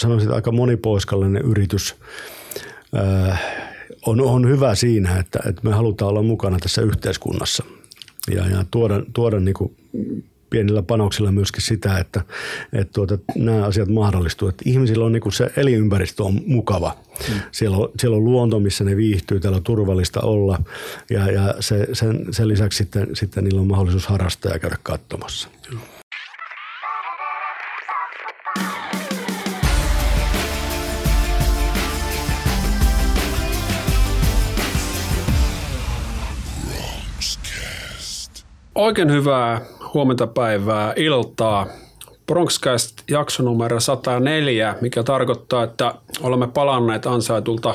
sanoisin, aika monipoiskallinen yritys on, on hyvä siinä, että, että me halutaan olla mukana tässä yhteiskunnassa ja, ja tuoda, tuoda niin kuin pienillä panoksilla myöskin sitä, että, että tuota, nämä asiat mahdollistuu. Että ihmisillä on niin kuin se elinympäristö on mukava. Mm. Siellä, on, siellä on luonto, missä ne viihtyy, täällä on turvallista olla ja, ja se, sen, sen lisäksi sitten, sitten niillä on mahdollisuus harrastaa ja käydä katsomassa. Mm. Oikein hyvää huomenta päivää, iltaa. Bronxcast jakso numero 104, mikä tarkoittaa, että olemme palanneet ansaitulta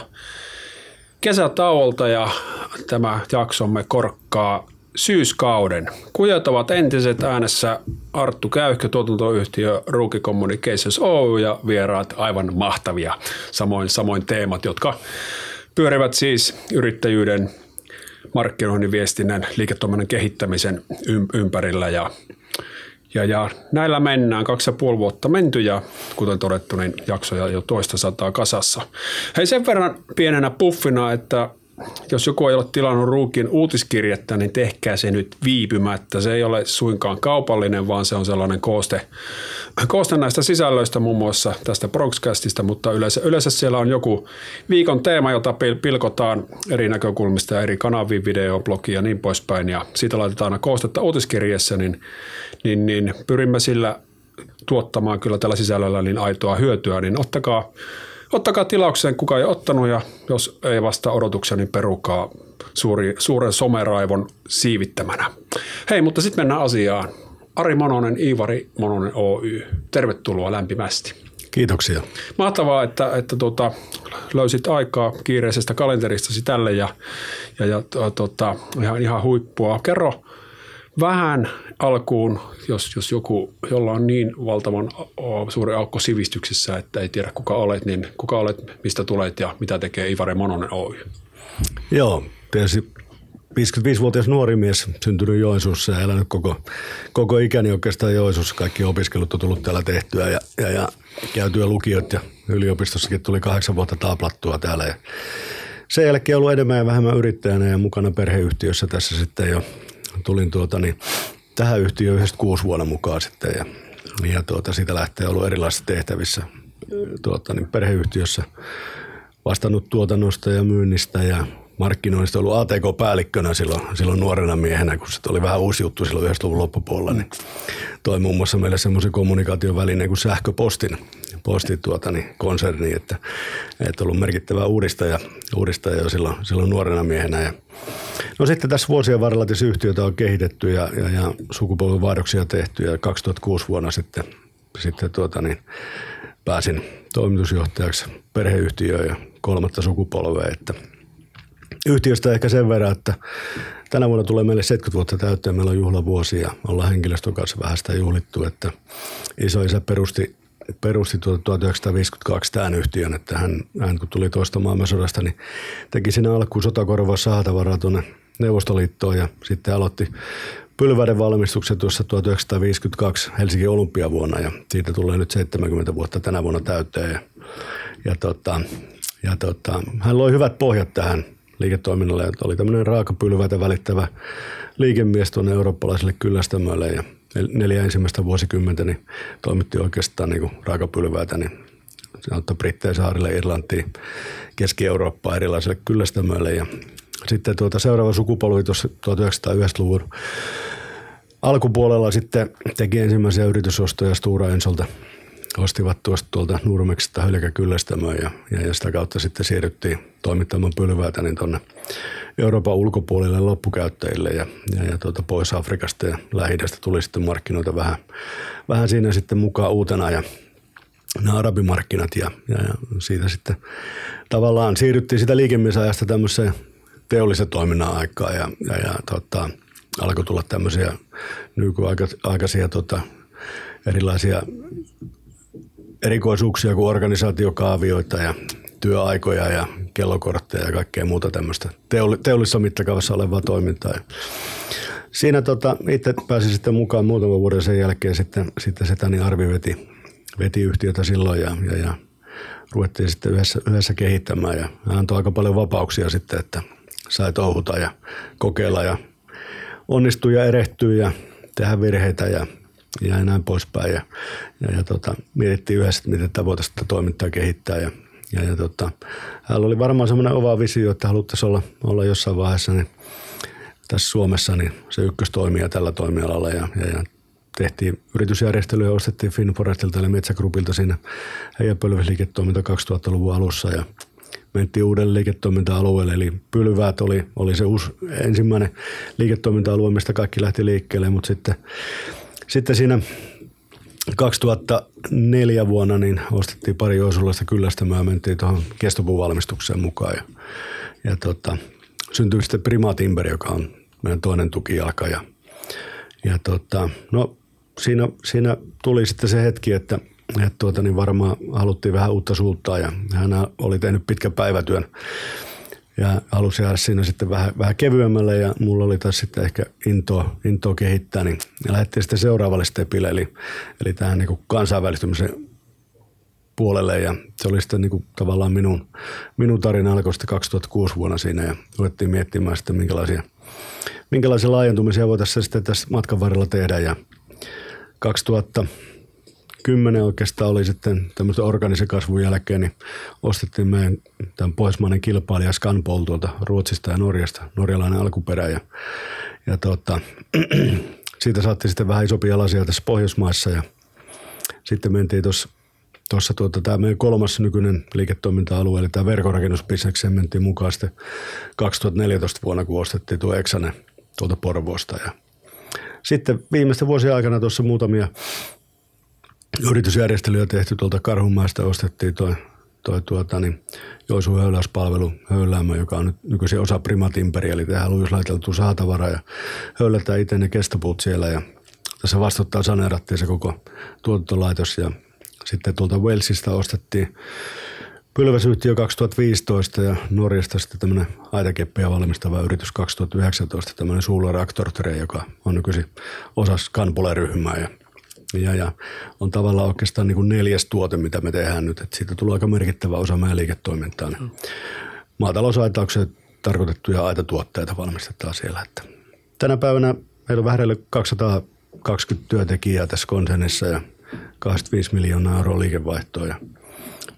kesätauolta ja tämä jaksomme korkkaa syyskauden. Kujat ovat entiset äänessä Arttu Käyhkö, tuotantoyhtiö Rookie Communications Oy ja vieraat aivan mahtavia. Samoin, samoin teemat, jotka pyörivät siis yrittäjyyden markkinoinnin, viestinnän, liiketoiminnan kehittämisen ympärillä ja ja, ja näillä mennään, kaksi ja puoli vuotta menty ja kuten todettu, niin jaksoja jo toista sataa kasassa. Hei sen verran pienenä puffina, että jos joku ei ole tilannut Ruukin uutiskirjettä, niin tehkää se nyt viipymättä. Se ei ole suinkaan kaupallinen, vaan se on sellainen kooste, kooste näistä sisällöistä, muun muassa tästä Proxcastista, mutta yleensä, yleensä siellä on joku viikon teema, jota pilkotaan eri näkökulmista ja eri kanaviin, video, blogi ja niin poispäin, ja siitä laitetaan aina koostetta uutiskirjessä, niin, niin, niin pyrimme sillä tuottamaan kyllä tällä sisällöllä niin aitoa hyötyä, niin ottakaa ottakaa tilaukseen, kuka ei ottanut ja jos ei vasta odotuksia, niin perukaa suuri, suuren someraivon siivittämänä. Hei, mutta sitten mennään asiaan. Ari Mononen, Iivari Mononen Oy. Tervetuloa lämpimästi. Kiitoksia. Mahtavaa, että, että tuota, löysit aikaa kiireisestä kalenteristasi tälle ja, ja, ja tuota, ihan, ihan huippua. Kerro vähän alkuun, jos, jos joku, jolla on niin valtavan suuri aukko sivistyksessä, että ei tiedä kuka olet, niin kuka olet, mistä tulet ja mitä tekee Ivare Mononen Oy? Joo, tietysti 55-vuotias nuori mies, syntynyt Joensuussa ja elänyt koko, koko ikäni oikeastaan Joensuussa. Kaikki opiskelut on tullut täällä tehtyä ja, ja, ja käytyä lukiot ja yliopistossakin tuli kahdeksan vuotta taaplattua täällä. Ja sen jälkeen ollut enemmän ja vähemmän yrittäjänä ja mukana perheyhtiössä tässä sitten jo tulin tuota, niin, tähän yhtiöön 96 vuonna mukaan sitten ja, ja tuota, siitä lähtee ollut erilaisissa tehtävissä tuota, niin perheyhtiössä vastannut tuotannosta ja myynnistä ja markkinoinnista ollut ATK-päällikkönä silloin, silloin nuorena miehenä, kun se oli vähän uusi juttu silloin 90-luvun loppupuolella, niin toi muun muassa meille semmoisen kommunikaation välineen kuin sähköpostin postin tuota, niin konserni, että, että ollut merkittävä uudistaja, uudistaja jo silloin, silloin nuorena miehenä. Ja, no sitten tässä vuosien varrella tässä yhtiötä on kehitetty ja, ja, ja sukupolvenvaihdoksia tehty ja 2006 vuonna sitten, sitten tuota, niin pääsin toimitusjohtajaksi perheyhtiöön ja kolmatta sukupolvea, että Yhtiöstä ehkä sen verran, että tänä vuonna tulee meille 70 vuotta täyteen. Meillä on juhlavuosi ja ollaan henkilöstön kanssa vähän sitä juhlittu, että isoisä perusti perusti tuota 1952 tämän yhtiön, että hän, hän kun tuli toista maailmansodasta, niin teki sinne alkuun sotakorvaa sahatavaraa tuonne Neuvostoliittoon ja sitten aloitti pylväiden valmistuksen tuossa 1952 Helsingin olympiavuonna ja siitä tulee nyt 70 vuotta tänä vuonna täyteen. Ja, ja, tota, ja tota, hän loi hyvät pohjat tähän liiketoiminnalle, oli tämmöinen raakapylväitä välittävä liikemies tuonne eurooppalaiselle kyllästämölle ja neljä ensimmäistä vuosikymmentä niin toimitti oikeastaan niin raakapylväitä niin sanottu Brittein saarille, Irlantiin, Keski-Eurooppaan erilaisille kyllästämöille. Ja sitten tuota seuraava sukupolvi tuossa 1990-luvun alkupuolella sitten teki ensimmäisiä yritysostoja Stura Ensolta. Ostivat tuosta tuolta Nurmeksesta hylkäkyllästämöön ja, ja, ja, sitä kautta sitten siirryttiin toimittamaan pylväitä niin tuonne Euroopan ulkopuolelle loppukäyttäjille ja, ja, ja tuota pois Afrikasta ja lähi tuli sitten markkinoita vähän, vähän siinä sitten mukaan uutena ja nämä arabimarkkinat ja, ja, ja siitä sitten tavallaan siirryttiin sitä liikemiesajasta tämmöiseen teollisen toiminnan aikaa ja, ja, ja tota, alkoi tulla tämmöisiä nykyaikaisia tota, erilaisia erikoisuuksia kuin organisaatiokaavioita ja työaikoja ja kellokortteja ja kaikkea muuta tämmöistä teollisessa mittakaavassa olevaa toimintaa. Siinä tota, itse pääsin sitten mukaan muutaman vuoden sen jälkeen sitten, sitten se Tani Arvi veti, veti yhtiötä silloin ja, ja, ja ruvettiin sitten yhdessä, yhdessä kehittämään ja hän antoi aika paljon vapauksia sitten, että sai touhuta ja kokeilla ja onnistua ja erehtyä ja tehdä virheitä ja, ja näin poispäin. Ja, ja, ja tota, mietittiin yhdessä, että miten tätä voitaisiin toimintaa kehittää. Ja, ja, ja tota, hänellä oli varmaan semmoinen ova visio, että haluttaisiin olla, olla jossain vaiheessa niin tässä Suomessa niin se ykköstoimija tällä toimialalla. Ja, ja, ja tehtiin yritysjärjestelyä ostettiin Finforestilta eli Metsägrupilta siinä heidän pölvysliiketoiminta 2000-luvun alussa. Ja mentiin uudelle liiketoiminta-alueelle, eli Pylväät oli, oli se uusi ensimmäinen liiketoiminta-alue, mistä kaikki lähti liikkeelle, mutta sitten, sitten siinä 2004 vuonna niin ostettiin pari jousulaista kyllästämään ja mentiin tuohon kestopuun valmistukseen mukaan ja, ja tota, syntyi sitten Prima Timber, joka on meidän toinen tukijalka ja, ja tota, no siinä, siinä tuli sitten se hetki, että, että tuota, niin varmaan haluttiin vähän uutta suuttaa ja hän oli tehnyt pitkän päivätyön ja halusi jäädä siinä sitten vähän, vähän kevyemmälle ja mulla oli taas sitten ehkä intoa, intoa kehittää, niin lähdettiin sitten seuraavalle stepille, eli, eli tähän niin kansainvälistymisen puolelle ja se oli sitten niin kuin tavallaan minun, minun tarina alkoi sitten 2006 vuonna siinä ja ruvettiin miettimään sitten minkälaisia, minkälaisia laajentumisia voitaisiin sitten tässä matkan varrella tehdä. Ja 2010 oikeastaan oli sitten tämmöisen organisen kasvun jälkeen, niin ostettiin meidän tämän pohjoismainen kilpailija Scanpol tuolta Ruotsista ja Norjasta, norjalainen alkuperä ja, ja tota, siitä saatiin sitten vähän isompia lasia tässä Pohjoismaissa ja sitten mentiin tuossa tuossa tuota, tämä meidän kolmas nykyinen liiketoiminta-alue, eli tämä verkorakennusbisnekseen mentiin mukaan sitten 2014 vuonna, kun ostettiin tuo Exane tuolta Porvoosta. Ja sitten viimeisten vuosien aikana tuossa muutamia yritysjärjestelyjä tehty tuolta Karhunmaista, ostettiin toi, toi tuota, niin Joisu höyläyspalvelu Höyläämä, joka on nyt nykyisin osa Primatimperi, eli tehdään lujuslaiteltu saatavara ja höylätään itse ne kestopuut siellä. Ja tässä vastuttaa saneerattiin se koko tuotantolaitos. Ja sitten tuolta Walesista ostettiin pylväsyhtiö 2015 ja Norjasta sitten tämmöinen aitakeppiä valmistava yritys 2019, tämmöinen Solar Actor joka on nykyisin osa Scanpole-ryhmää ja, ja, ja, on tavallaan oikeastaan niin kuin neljäs tuote, mitä me tehdään nyt, että siitä tulee aika merkittävä osa meidän liiketoimintaa. Mm. Maatalousaitaukseen tarkoitettuja aitatuotteita valmistetaan siellä. Että tänä päivänä meillä on vähän 220 työntekijää tässä konsernissa ja 25 miljoonaa euroa liikevaihtoa. Ja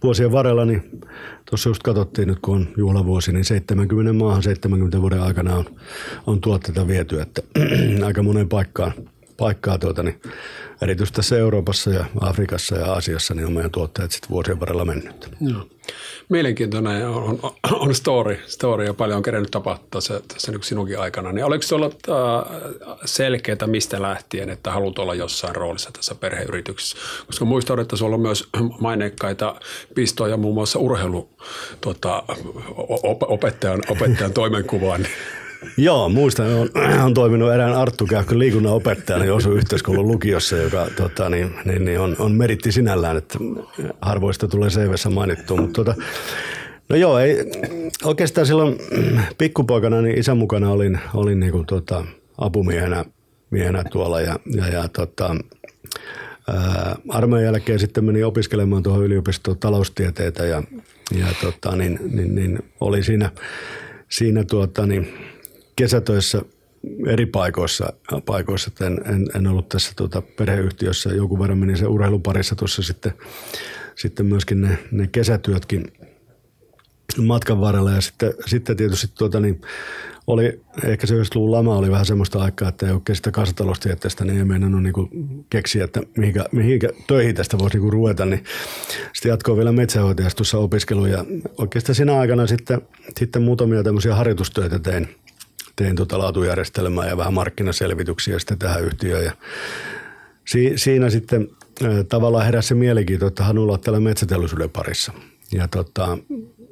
vuosien varrella, niin tuossa just katsottiin nyt, kun on juhlavuosi, niin 70 maahan 70 vuoden aikana on, on tuotteita viety, että aika monen paikkaan, paikkaa tuota, niin erityisesti tässä Euroopassa ja Afrikassa ja Aasiassa niin on meidän tuotteet sitten vuosien varrella mennyt. Joo. Mielenkiintoinen on, on, on story, story ja paljon on kerennyt tapahtua tässä, tässä niin sinunkin aikana. Niin oliko se ollut äh, selkeää mistä lähtien, että haluat olla jossain roolissa tässä perheyrityksessä? Koska muistan, että sulla on myös maineikkaita pistoja muun muassa urheilu tota, opettajan, opettajan toimenkuvaan. Joo, muistan, on, on toiminut erään Arttu Kähkön liikunnan opettajana Josu yhteiskoulun lukiossa, joka tota, niin, niin, niin on, on meritti sinällään, että harvoista tulee CVssä mainittu. Mutta tota, no joo, ei, oikeastaan silloin pikkupoikana niin isän mukana olin, olin niin kuin, tota, apumiehenä miehenä tuolla ja, ja, ja tota, armeijan jälkeen sitten menin opiskelemaan tuohon yliopistoon taloustieteitä ja, ja tota, niin, niin, niin, oli siinä, siinä tuota, niin, kesätöissä eri paikoissa, paikoissa en, en, en, ollut tässä tuota perheyhtiössä. Jonkun verran menin se urheilun parissa tuossa sitten, sitten myöskin ne, ne kesätyötkin matkan varrella. Ja sitten, sitten tietysti tuota, niin oli, ehkä se 90-luvun lama oli vähän semmoista aikaa, että ei oikein sitä kansantaloustieteestä, niin ei meinannut niin keksiä, että mihinkä, mihinkä töihin tästä voisi niin ruveta. Niin sitten jatkoin vielä metsähoitajassa tuossa opiskeluun ja oikeastaan siinä aikana sitten, sitten muutamia tämmöisiä harjoitustöitä tein – tein tuota laatujärjestelmää ja vähän markkinaselvityksiä sitten tähän yhtiöön. Ja si, siinä sitten tavallaan heräsi se mielenkiinto, että haluan olla täällä metsäteollisuuden parissa. Ja tota,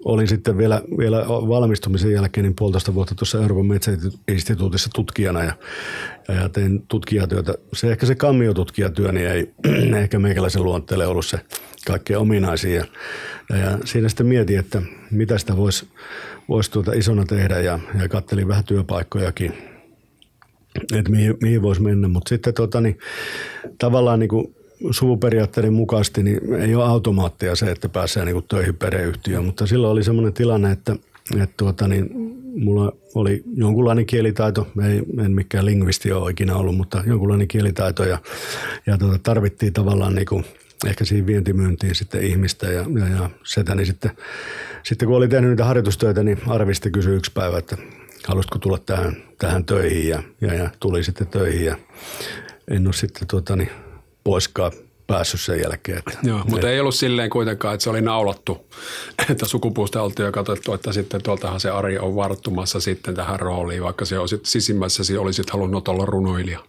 olin sitten vielä, vielä valmistumisen jälkeen niin puolitoista vuotta tuossa Euroopan metsäinstituutissa tutkijana ja, ja tein tutkijatyötä. Se ehkä se kammiotutkijatyö niin ei ehkä meikäläisen luonteelle ollut se kaikkein ominaisin. Ja, ja, siinä sitten mietin, että mitä sitä voisi vois tuota isona tehdä ja, ja kattelin vähän työpaikkojakin, että mihin, mihin voisi mennä. Mutta sitten tota, niin, tavallaan niin kuin suvuperiaatteiden mukaisesti niin ei ole automaattia se, että pääsee niin kuin töihin perheyhtiöön, mutta silloin oli semmoinen tilanne, että, että tuota, niin mulla oli jonkunlainen kielitaito, ei, en mikään lingvisti ole ikinä ollut, mutta jonkunlainen kielitaito ja, ja tuota, tarvittiin tavallaan niin kuin ehkä siihen vientimyyntiin sitten ihmistä ja, ja, ja setäni sitten, sitten kun oli tehnyt niitä harjoitustöitä, niin Arvisti kysyi yksi päivä, että halusitko tulla tähän, tähän töihin ja, ja, ja, tuli sitten töihin ja en ole sitten tuota, niin, poiskaan päässyt sen jälkeen. Että, Joo, mutta et, ei ollut silleen kuitenkaan, että se oli naulattu, että sukupuusta oltiin jo katsottu, että sitten tuoltahan se Ari on varttumassa sitten tähän rooliin, vaikka se olisit sisimmässäsi olisit halunnut olla runoilija.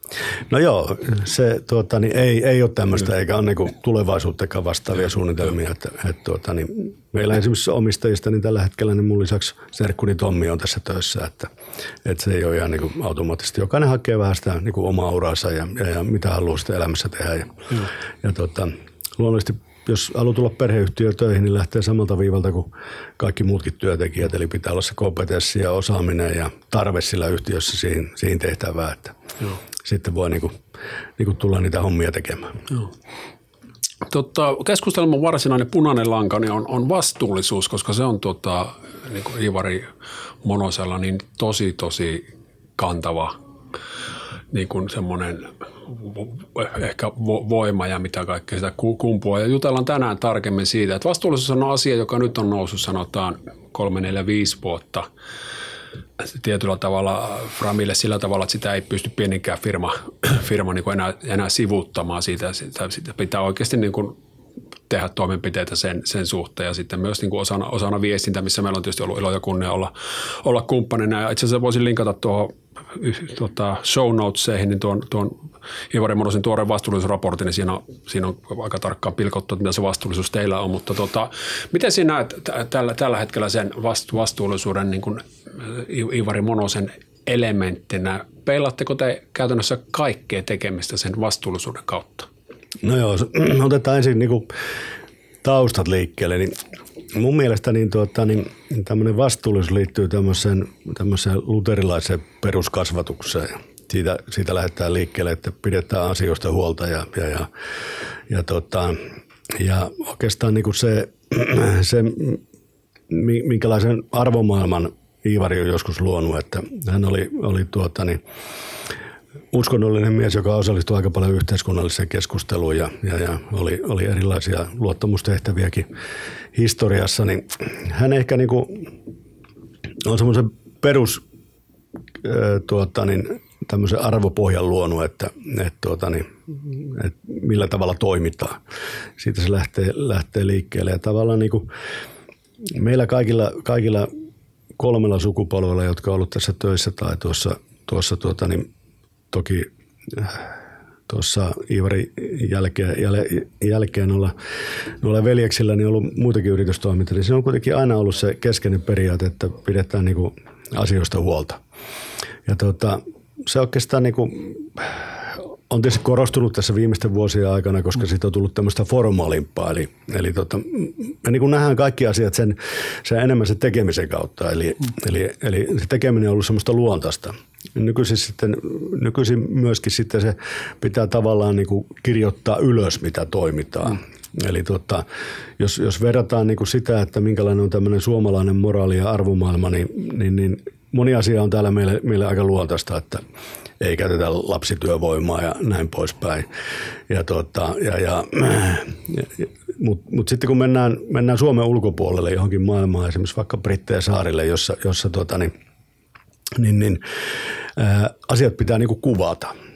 No joo, se tuota, niin ei, ei ole tämmöistä eikä ole niin tulevaisuuttakaan vastaavia suunnitelmia. Että, että, tuota, niin meillä esimerkiksi omistajista niin tällä hetkellä niin mun lisäksi serkkuni Tommi on tässä töissä, että, että se ei ole ihan niin kuin automaattisesti. Jokainen hakee vähän sitä niin kuin omaa uraansa ja, ja, ja mitä haluaa sitä elämässä tehdä. Ja, ja tota, luonnollisesti jos haluaa tulla perheyhtiöön töihin, niin lähtee samalta viivalta kuin kaikki muutkin työntekijät. Eli pitää olla se kompetenssi ja osaaminen ja tarve sillä yhtiössä siihen, siihen tehtävään, että Joo. sitten voi niinku, niinku tulla niitä hommia tekemään. Joo. Totta, keskustelman varsinainen punainen lanka niin on, on vastuullisuus, koska se on tota, niin kuin Ivari Monosella niin tosi tosi kantava niin kuin semmoinen ehkä voima ja mitä kaikkea sitä kumpua. Ja jutellaan tänään tarkemmin siitä, että vastuullisuus on asia, joka nyt on noussut sanotaan 3, 4, 5 vuotta tietyllä tavalla Framille sillä tavalla, että sitä ei pysty pienenkään firma, firma niin enää, enää sivuuttamaan siitä. Sitä, sitä pitää oikeasti niin kuin tehdä toimenpiteitä sen, sen suhteen ja sitten myös niin kuin osana, osana viestintä, missä meillä on tietysti ollut ilo ja kunnia olla, olla kumppanina. Ja itse asiassa voisin linkata tuohon tota, show notesihin, niin tuon, tuon Ivari Monosen tuoreen vastuullisuusraportin, niin siinä on, siinä on aika tarkkaan pilkottu, että mitä se vastuullisuus teillä on. Mutta tota, miten sinä näet tällä, tällä hetkellä sen vastuullisuuden niin kuin Ivari Monosen elementtinä? Peilatteko te käytännössä kaikkea tekemistä sen vastuullisuuden kautta? No joo, otetaan ensin niin kuin taustat liikkeelle. Niin mun mielestä niin tuota, niin tämmöinen vastuullisuus liittyy tämmöiseen, tämmöiseen luterilaiseen peruskasvatukseen. Siitä, siitä lähdetään liikkeelle, että pidetään asioista huolta ja, ja, ja, ja, tota, ja oikeastaan niin kuin se, se, minkälaisen arvomaailman Iivari on joskus luonut, että hän oli, oli tuota, niin, uskonnollinen mies, joka osallistui aika paljon yhteiskunnalliseen keskusteluun ja, ja, ja oli, oli erilaisia luottamustehtäviäkin historiassa, niin hän ehkä niin kuin on semmoisen perus tuota, niin, tämmöisen arvopohjan luonut, että, että, tuota, niin, että millä tavalla toimitaan. Siitä se lähtee, lähtee liikkeelle ja tavallaan niin kuin meillä kaikilla, kaikilla kolmella sukupolvella, jotka on ollut tässä töissä tai tuossa, tuossa tuota, niin toki äh, tuossa Iivari jälkeen, jäl, jälkeen olla, noilla veljeksillä niin ollut muitakin yritystoimintaa, niin se on kuitenkin aina ollut se keskeinen periaate, että pidetään niin kuin asioista huolta. Ja tota, se oikeastaan niin kuin, on tietysti korostunut tässä viimeisten vuosien aikana, koska siitä on tullut tämmöistä formaalimpaa. Eli, eli tota, me niin kuin nähdään kaikki asiat sen, sen enemmän sen tekemisen kautta. Eli, eli, eli se tekeminen on ollut semmoista luontaista. Nykyisin, sitten, nykyisin myöskin sitten se pitää tavallaan niin kuin kirjoittaa ylös, mitä toimitaan. Mm. Eli tota, jos, jos verrataan niin kuin sitä, että minkälainen on tämmöinen suomalainen moraali ja arvomaailma, niin, niin, niin moni asia on täällä meille, meille aika luontaista, että ei käytetä lapsityövoimaa ja näin poispäin. Ja tota, ja, ja, Mutta mut sitten kun mennään, mennään Suomen ulkopuolelle johonkin maailmaan, esimerkiksi vaikka Britteja saarille, jossa, jossa tota, niin, niin, niin, ää, asiat pitää niinku kuvata –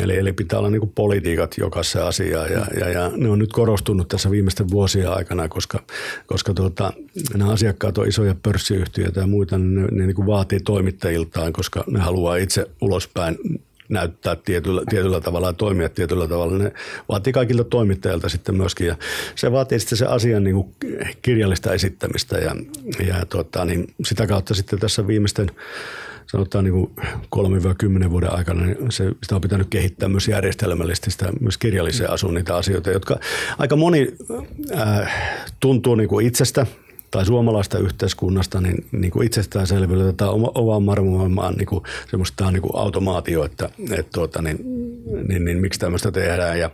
Eli, eli pitää olla niin politiikat jokaisessa asiaa. Ja, ja, ja, ne on nyt korostunut tässä viimeisten vuosien aikana, koska, koska tuota, nämä asiakkaat on isoja pörssiyhtiöitä ja muita, niin ne, ne niin vaatii toimittajiltaan, koska ne haluaa itse ulospäin näyttää tietyllä, tietyllä tavalla ja toimia tietyllä tavalla. Ne vaatii kaikilta toimittajilta sitten myöskin ja se vaatii sitten se asian niin kuin kirjallista esittämistä ja, ja tuota, niin sitä kautta sitten tässä viimeisten sanotaan niin kuin 3-10 vuoden aikana, niin se, sitä on pitänyt kehittää myös järjestelmällisesti, sitä myös kirjalliseen asuun niitä asioita, jotka aika moni äh, tuntuu niin kuin itsestä tai suomalaista yhteiskunnasta niin, niin kuin itsestäänselvyydellä tai omaan marmoimaan niin kuin semmoista niin kuin automaatio, että, että tuota, niin, niin, niin miksi tämmöistä tehdään. Ja,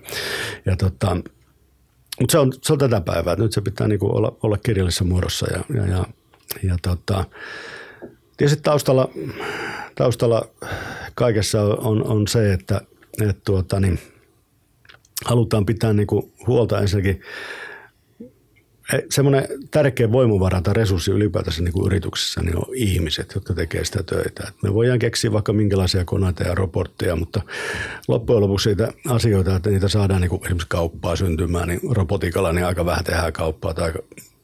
ja tota, mutta se on, se on tätä päivää, nyt se pitää niinku olla, olla kirjallisessa muodossa ja, ja, ja, ja tota, tietysti taustalla, taustalla kaikessa on, on se, että et tuota, niin, halutaan pitää niinku huolta ensinnäkin semmoinen tärkeä voimavara tai resurssi ylipäätänsä niin kuin yrityksessä niin on ihmiset, jotka tekee sitä töitä. Et me voidaan keksiä vaikka minkälaisia koneita ja robotteja, mutta loppujen lopuksi siitä asioita, että niitä saadaan niin kuin esimerkiksi kauppaa syntymään, niin robotiikalla niin aika vähän tehdään kauppaa tai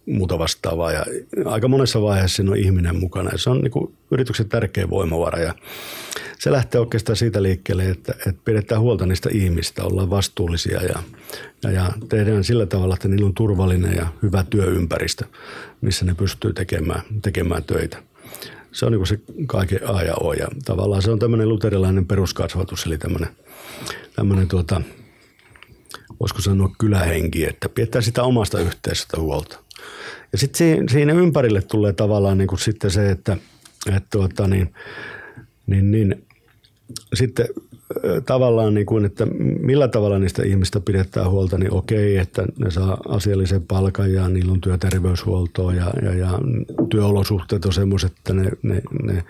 muuta vastaavaa. Ja aika monessa vaiheessa siinä on ihminen mukana. Ja se on niin yrityksen tärkeä voimavara. Ja se lähtee oikeastaan siitä liikkeelle, että, että pidetään huolta niistä ihmistä, ollaan vastuullisia ja, ja, ja tehdään sillä tavalla, että niillä on turvallinen ja hyvä työympäristö, missä ne pystyy tekemään, tekemään töitä. Se on niin kuin se kaiken A ja O. Ja tavallaan se on tämmöinen luterilainen peruskasvatus, eli tämmöinen, tämmöinen tuota, voisiko sanoa kylähenki, että pidetään sitä omasta yhteisöstä huolta. Ja sitten siinä ympärille tulee tavallaan niin kuin sitten se, että, että tuota, niin, niin, niin sitten tavallaan, niin kuin, että millä tavalla niistä ihmistä pidetään huolta, niin okei, että ne saa asiallisen palkan ja niillä on työterveyshuoltoa ja, ja, ja työolosuhteet on semmoiset, että ne, ne, ne,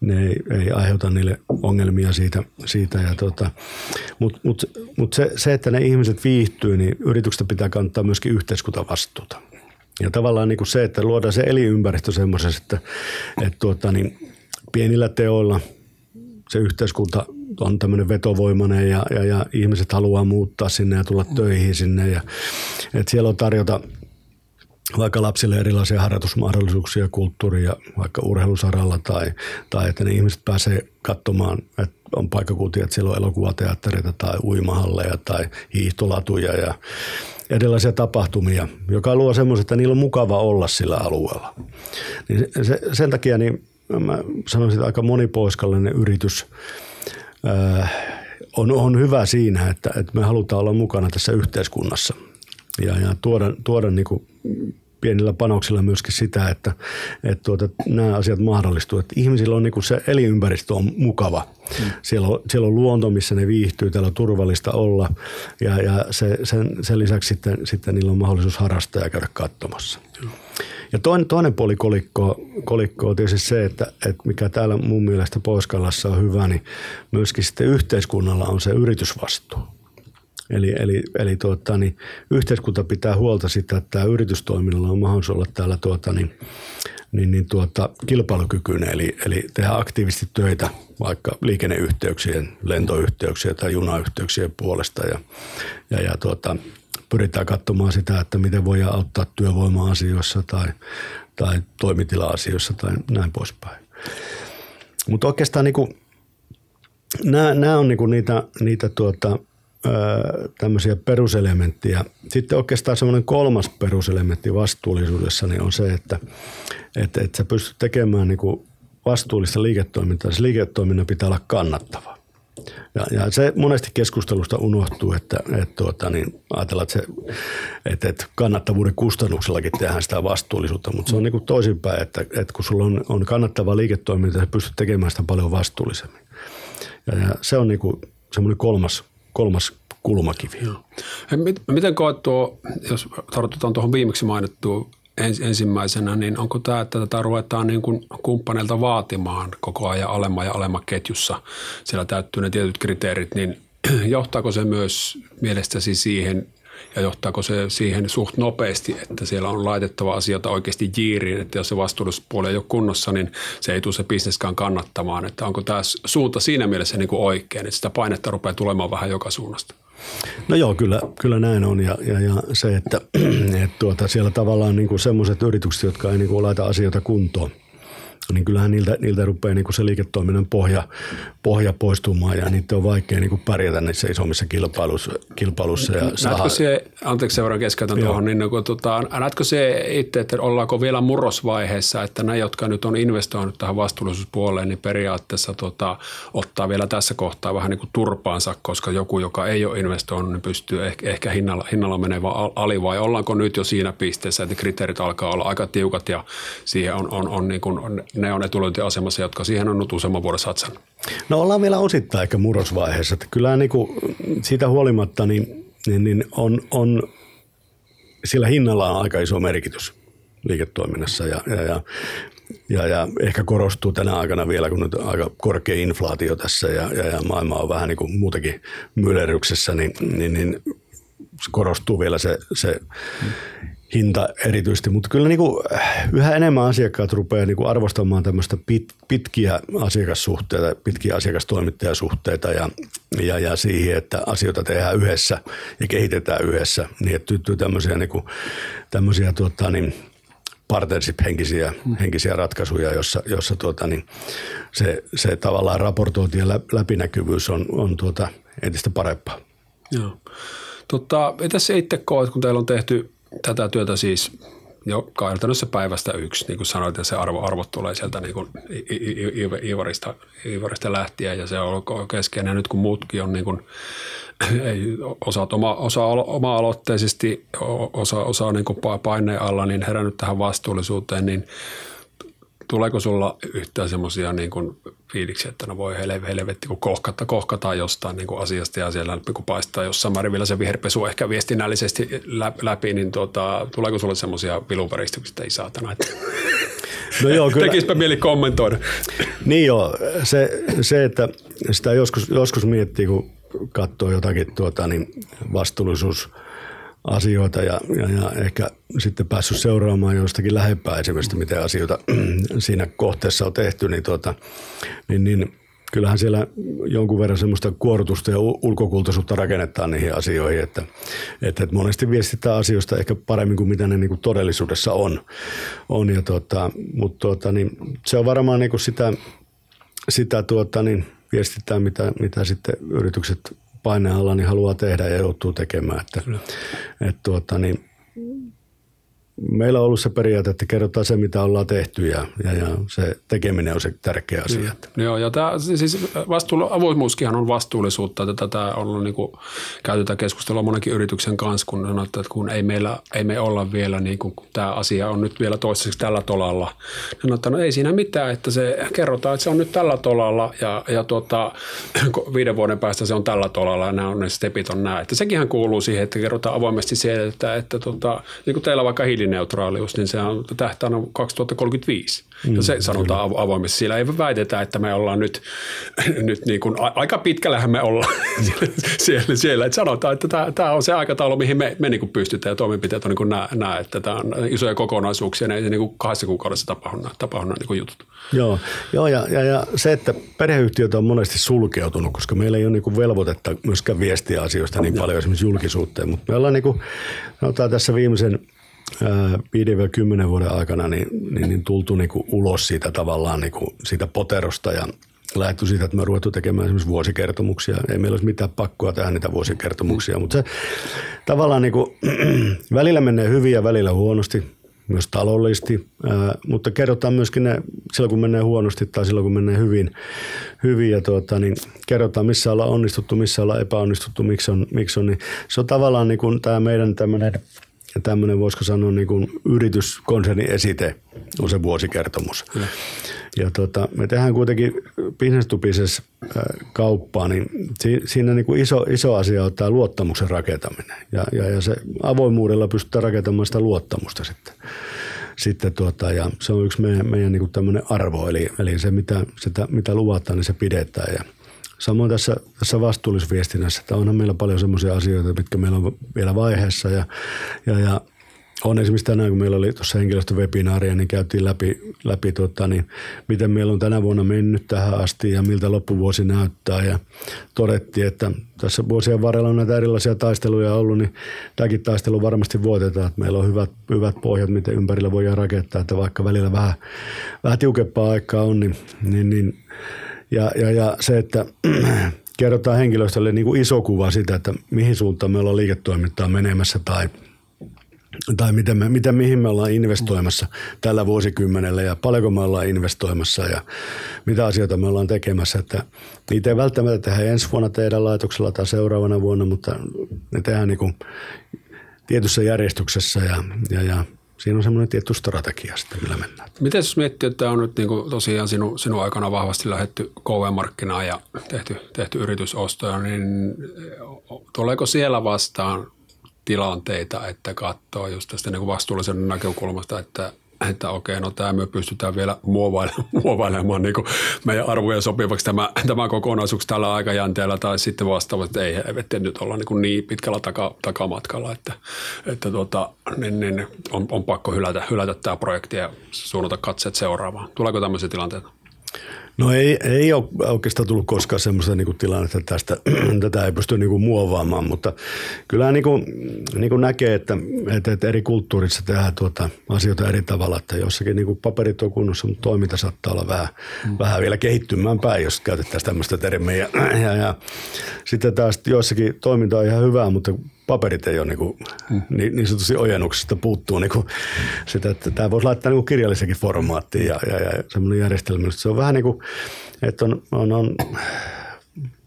ne ei, ei aiheuta niille ongelmia siitä. siitä ja tota, Mutta mut, mut se, se, että ne ihmiset viihtyy, niin yrityksestä pitää kantaa myöskin yhteiskuntavastuuta. Ja tavallaan niin kuin se, että luodaan se elinympäristö semmoisessa, että, että tuota, niin pienillä teoilla – se yhteiskunta on tämmöinen vetovoimainen ja, ja, ja ihmiset haluaa muuttaa sinne ja tulla töihin sinne. Ja, että siellä on tarjota vaikka lapsille erilaisia harjoitusmahdollisuuksia kulttuuria, vaikka urheilusaralla tai, tai että ne ihmiset pääsee katsomaan, että on paikkakuntia, että siellä on elokuvateattereita tai uimahalleja tai hiihtolatuja ja erilaisia tapahtumia, joka luo semmoista, että niillä on mukava olla sillä alueella. Niin se, sen takia niin mä sanoisin, että aika monipoiskallinen yritys. On, on hyvä siinä, että, että me halutaan olla mukana tässä yhteiskunnassa. Ja, ja tuoda, tuoda niin kuin pienillä panoksilla myöskin sitä, että, että tuota, nämä asiat mahdollistuu. Että ihmisillä on niin kuin se elinympäristö on mukava. Mm. Siellä, on, siellä on luonto, missä ne viihtyy, täällä on turvallista olla ja, ja se, sen, sen lisäksi sitten, sitten niillä on mahdollisuus harrastaa ja käydä katsomassa. Mm. Ja toinen, toinen puoli kolikkoa, kolikko on tietysti se, että, että mikä täällä mun mielestä pohjois on hyvä, niin myöskin sitten yhteiskunnalla on se yritysvastuu. Eli, eli, eli tuota, niin yhteiskunta pitää huolta sitä, että tämä yritystoiminnalla on mahdollisuus olla täällä tuota, niin, niin, niin tuota, kilpailukykyinen, eli, eli tehdä aktiivisesti töitä vaikka liikenneyhteyksien, lentoyhteyksien tai junayhteyksien puolesta ja, ja, ja tuota, pyritään katsomaan sitä, että miten voidaan auttaa työvoima-asioissa tai, tai toimitila-asioissa tai näin poispäin. Mutta oikeastaan niin kuin, nämä, nämä on niin kuin niitä, niitä tuota, tämmöisiä peruselementtiä. Sitten oikeastaan semmoinen kolmas peruselementti vastuullisuudessa niin on se, että, että, että sä pystyt tekemään niin vastuullista liiketoimintaa. Se liiketoiminnan pitää olla kannattava. Ja, ja se monesti keskustelusta unohtuu, että, että tuota, niin ajatellaan, että, se, että, että kannattavuuden kustannuksellakin tehdään sitä vastuullisuutta, mutta se on niin toisinpäin, että, että kun sulla on, on kannattava liiketoiminta, sä pystyt tekemään sitä paljon vastuullisemmin. Ja, ja se on niin semmoinen kolmas, kolmas kulmakivi. Miten koet tuo, jos tartutaan tuohon viimeksi mainittuun ens, ensimmäisenä, niin onko tämä, että tätä ruvetaan niin kuin kumppaneilta vaatimaan koko ajan alemma ja alemma ketjussa, siellä täyttyy ne tietyt kriteerit, niin johtaako se myös mielestäsi siihen ja johtaako se siihen suht nopeasti, että siellä on laitettava asioita oikeasti jiiriin, että jos se vastuullisuuspuoli ei ole kunnossa, niin se ei tule se bisneskään kannattamaan. Että onko tämä suunta siinä mielessä niin kuin oikein, että sitä painetta rupeaa tulemaan vähän joka suunnasta? No joo, kyllä, kyllä näin on ja, ja, ja se, että, että tuota, siellä tavallaan niin semmoiset yritykset, jotka ei niin kuin laita asioita kuntoon – niin kyllähän niiltä, niiltä rupeaa niin kuin se liiketoiminnan pohja, pohja poistumaan ja niitä on vaikea niin kuin pärjätä niissä isommissa kilpailussa. kilpailussa ja näetkö se, anteeksi seuraan keskeytän tuohon, niin kun, tota, näetkö se itse, että ollaanko vielä murrosvaiheessa, että ne, jotka nyt on investoinut tähän vastuullisuuspuoleen, niin periaatteessa tota, ottaa vielä tässä kohtaa vähän niin kuin turpaansa, koska joku, joka ei ole investoinut, niin pystyy ehkä, ehkä hinnalla, hinnalla menevä ali vai ollaanko nyt jo siinä pisteessä, että kriteerit alkaa olla aika tiukat ja siihen on, on, on niin kuin ne on etulyöntiasemassa, jotka siihen on nyt useamman vuoden satsannut? No ollaan vielä osittain ehkä murrosvaiheessa. Että kyllä niin kuin siitä huolimatta niin, niin, niin on, on, sillä hinnalla on aika iso merkitys liiketoiminnassa ja, ja, ja ja, ja ehkä korostuu tänä aikana vielä, kun nyt on aika korkea inflaatio tässä ja, ja, ja maailma on vähän niin kuin muutenkin myllerryksessä, niin, niin, niin korostuu vielä se, se hinta erityisesti, mutta kyllä niin kuin yhä enemmän asiakkaat rupeaa niin kuin arvostamaan tämmöistä pit, pitkiä asiakassuhteita, pitkiä asiakastoimittajasuhteita ja, ja, ja siihen, että asioita tehdään yhdessä ja kehitetään yhdessä, niin että tyttyy tämmöisiä, niin kuin, tämmöisiä tuota, niin, partnership-henkisiä henkisiä ratkaisuja, jossa, jossa tuota, niin se, se tavallaan raportointi ja läpinäkyvyys on, on tuota entistä parempaa. Joo. Tota, entäs itse koet, kun teillä on tehty tätä työtä siis jo käytännössä päivästä yksi, niin kuin sanoit, että se arvo, arvot tulee sieltä niin kuin Ivarista, Ivarista lähtien ja se on ollut keskeinen. Nyt kun muutkin on niin kuin, ei, osa, oma, osa oma-aloitteisesti, osa, osa niin paineen alla, niin herännyt tähän vastuullisuuteen, niin tuleeko sulla yhtään semmoisia niin kuin fiiliksiä, että no voi helvetti, kun kohkata, kohkataan jostain niin kuin asiasta ja siellä kun paistaa jossain määrin vielä se viherpesu ehkä viestinnällisesti läpi, niin tuota, tuleeko sulle semmoisia viluväristyksiä, että ei saatana, että No joo, kyllä. Tekispä mieli kommentoida. Niin joo, se, se että sitä joskus, joskus miettii, kun katsoo jotakin tuota, niin vastuullisuus asioita ja, ja, ja ehkä sitten päässyt seuraamaan jostakin lähempää esimerkiksi, miten asioita siinä kohteessa on tehty, niin, tuota, niin, niin kyllähän siellä jonkun verran semmoista kuorutusta ja ulkokultaisuutta rakennetaan niihin asioihin, että, että, että monesti viestitään asioista ehkä paremmin kuin mitä ne niin kuin todellisuudessa on. on ja tuota, mutta tuota, niin se on varmaan niin kuin sitä, sitä tuota, niin viestitään, mitä, mitä sitten yritykset paineen alla niin haluaa tehdä ja joutuu tekemään. Että, että tuota, niin, meillä on ollut se periaate, että kerrotaan se, mitä ollaan tehty ja, ja, ja se tekeminen on se tärkeä asia. Mm. Joo, ja tämä, siis vastuullu, avoimuuskin on vastuullisuutta. Että tätä on ollut niin kuin, käyty tätä keskustelua monenkin yrityksen kanssa, kun sanottu, että kun ei, meillä, ei me olla vielä, niin kuin, tämä asia on nyt vielä toistaiseksi tällä tolalla. Sanottu, no ei siinä mitään, että se kerrotaan, että se on nyt tällä tolalla ja, ja tuota, viiden vuoden päästä se on tällä tolalla ja nämä on ne stepit on nämä. Että sekinhän kuuluu siihen, että kerrotaan avoimesti se, että, että tuota, niin kuin teillä vaikka hiili hiilineutraalius, niin se on tähtäänä 2035. Mm, ja se sanotaan kyllä. avoimesti. Siellä ei väitetä, että me ollaan nyt, nyt niin kuin, aika pitkällähän me ollaan siellä, siellä. Että sanotaan, että tämä, on se aikataulu, mihin me, me niin kuin pystytään ja toimenpiteet on niin kuin nämä, että tämä on isoja kokonaisuuksia, ne ei niin kuin kahdessa kuukaudessa tapahdu, tapahdu niin kuin jutut. Joo, joo ja, ja, ja, se, että perheyhtiöt on monesti sulkeutunut, koska meillä ei ole niin kuin velvoitetta myöskään viestiä asioista niin paljon esimerkiksi julkisuuteen, mutta me ollaan niin kuin, tässä viimeisen – 5-10 vuoden aikana niin, niin, niin tultu niin kuin ulos siitä tavallaan niin kuin siitä poterosta ja lähdetty siitä, että me ruvettu tekemään esimerkiksi vuosikertomuksia. Ei meillä olisi mitään pakkoa tehdä niitä vuosikertomuksia, mutta se tavallaan niin kuin, välillä menee hyvin ja välillä huonosti, myös taloudellisesti, mutta kerrotaan myöskin ne silloin, kun menee huonosti tai silloin, kun menee hyvin. hyvin ja tuota, niin kerrotaan, missä ollaan onnistuttu, missä ollaan epäonnistuttu, miksi on. Miksi on niin se on tavallaan niin kuin tämä meidän tämmöinen tämmöinen, voisiko sanoa, niin kuin yrityskonsernin esite on se vuosikertomus. Ja, ja tota, me tehdään kuitenkin business to business kauppaa, niin siinä niin kuin iso, iso asia on tämä luottamuksen rakentaminen. Ja, ja, ja se avoimuudella pystytään rakentamaan sitä luottamusta sitten. sitten tuota, ja se on yksi meidän, meidän niin kuin tämmöinen arvo, eli, eli se mitä, sitä, mitä luvataan, niin se pidetään. Ja, Samoin tässä, tässä vastuullisviestinnässä, että onhan meillä paljon semmoisia asioita, mitkä meillä on vielä vaiheessa ja, ja, ja on esimerkiksi tänään, kun meillä oli tuossa henkilöstövebinaaria, niin käytiin läpi, läpi tota, niin miten meillä on tänä vuonna mennyt tähän asti ja miltä loppuvuosi näyttää. Ja todettiin, että tässä vuosien varrella on näitä erilaisia taisteluja ollut, niin tämäkin taistelu varmasti voitetaan. Että meillä on hyvät, hyvät pohjat, miten ympärillä voidaan rakentaa, että vaikka välillä vähän, vähän tiukempaa aikaa on, niin, niin, niin ja, ja, ja se, että kerrotaan henkilöstölle niin kuin iso kuva sitä, että mihin suuntaan me ollaan liiketoimintaa menemässä tai, tai miten me, miten, mihin me ollaan investoimassa tällä vuosikymmenellä ja paljonko me ollaan investoimassa ja mitä asioita me ollaan tekemässä. Että niitä ei välttämättä tehdä ensi vuonna teidän laitoksella tai seuraavana vuonna, mutta ne tehdään niin kuin tietyssä järjestyksessä ja, ja, ja siinä on semmoinen tietty strategia sitten, millä mennään. Miten jos miettii, että on nyt niin kuin tosiaan sinun, sinun aikana vahvasti lähetty KV-markkinaan ja tehty, tehty yritysostoja, niin tuleeko siellä vastaan tilanteita, että katsoo just tästä niin kuin vastuullisen näkökulmasta, että että okei, no tämä me pystytään vielä muovailemaan, muovailemaan niin kuin meidän arvojen sopivaksi tämä, tämä kokonaisuus tällä aikajänteellä tai sitten vastaavasti, että ei että nyt olla niin, niin pitkällä taka, takamatkalla, että, että tuota, niin, niin on, on, pakko hylätä, hylätä tämä projekti ja suunnata katseet seuraavaan. Tuleeko tämmöisiä tilanteita? No ei, ei ole oikeastaan tullut koskaan semmoista niin tilannetta, että tästä, tätä ei pysty niin kuin muovaamaan, mutta kyllä niin kuin, niin kuin näkee, että, että, että eri kulttuurissa tehdään tuota asioita eri tavalla, että jossakin niin kuin paperit on kunnossa, mutta toiminta saattaa olla vähän, mm. vähän vielä kehittymään päin, jos käytettäisiin tämmöistä termiä. Ja, ja, ja sitten taas joissakin toiminta on ihan hyvää, mutta paperit ei ole niin, kuin, mm. niin, niin sanotusti ojennuksesta puuttuu niin kuin sitä, että tämä voisi laittaa niin kirjallisenkin formaattiin ja, ja, ja semmoinen järjestelmä. Se on vähän niin kuin, että on, on, on